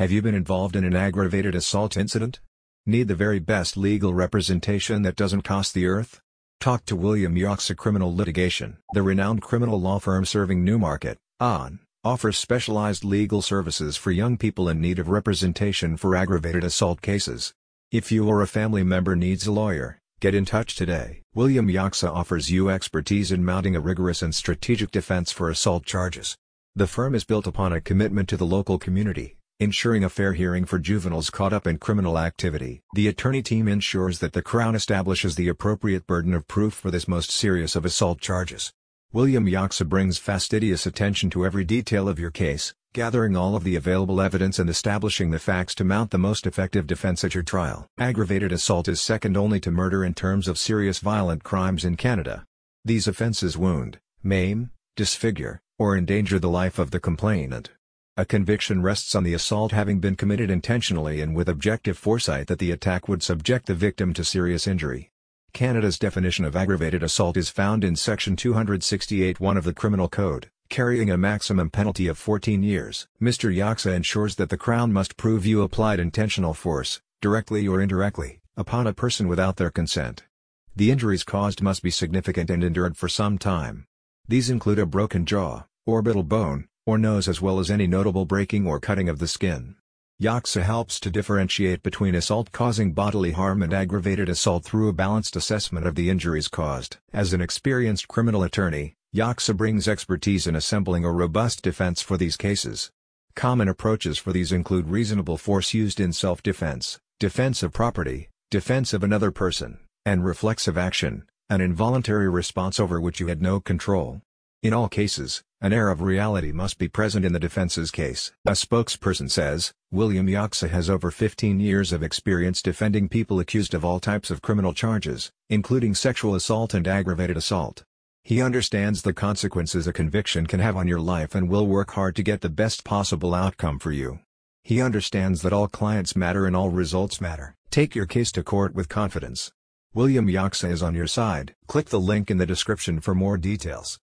Have you been involved in an aggravated assault incident? Need the very best legal representation that doesn't cost the earth? Talk to William Yoxa Criminal Litigation. The renowned criminal law firm serving Newmarket, on, offers specialized legal services for young people in need of representation for aggravated assault cases. If you or a family member needs a lawyer, get in touch today. William Yoxa offers you expertise in mounting a rigorous and strategic defense for assault charges. The firm is built upon a commitment to the local community, ensuring a fair hearing for juveniles caught up in criminal activity. The attorney team ensures that the Crown establishes the appropriate burden of proof for this most serious of assault charges. William Yoxa brings fastidious attention to every detail of your case, gathering all of the available evidence and establishing the facts to mount the most effective defense at your trial. Aggravated assault is second only to murder in terms of serious violent crimes in Canada. These offences wound, maim, disfigure, or endanger the life of the complainant. A conviction rests on the assault having been committed intentionally and with objective foresight that the attack would subject the victim to serious injury. Canada's definition of aggravated assault is found in Section 268.1 of the Criminal Code, carrying a maximum penalty of 14 years. Mr. Yoxa ensures that the Crown must prove you applied intentional force, directly or indirectly, upon a person without their consent. The injuries caused must be significant and endured for some time. These include a broken jaw, orbital bone, or nose as well as any notable breaking or cutting of the skin. Yoxa helps to differentiate between assault causing bodily harm and aggravated assault through a balanced assessment of the injuries caused. As an experienced criminal attorney, Yoxa brings expertise in assembling a robust defense for these cases. Common approaches for these include reasonable force used in self-defense, defense of property, defense of another person, and reflexive action, an involuntary response over which you had no control. In all cases, an air of reality must be present in the defense's case. A spokesperson says, William Yoxa has over 15 years of experience defending people accused of all types of criminal charges, including sexual assault and aggravated assault. He understands the consequences a conviction can have on your life and will work hard to get the best possible outcome for you. He understands that all clients matter and all results matter. Take your case to court with confidence. William Yoxa is on your side. Click the link in the description for more details.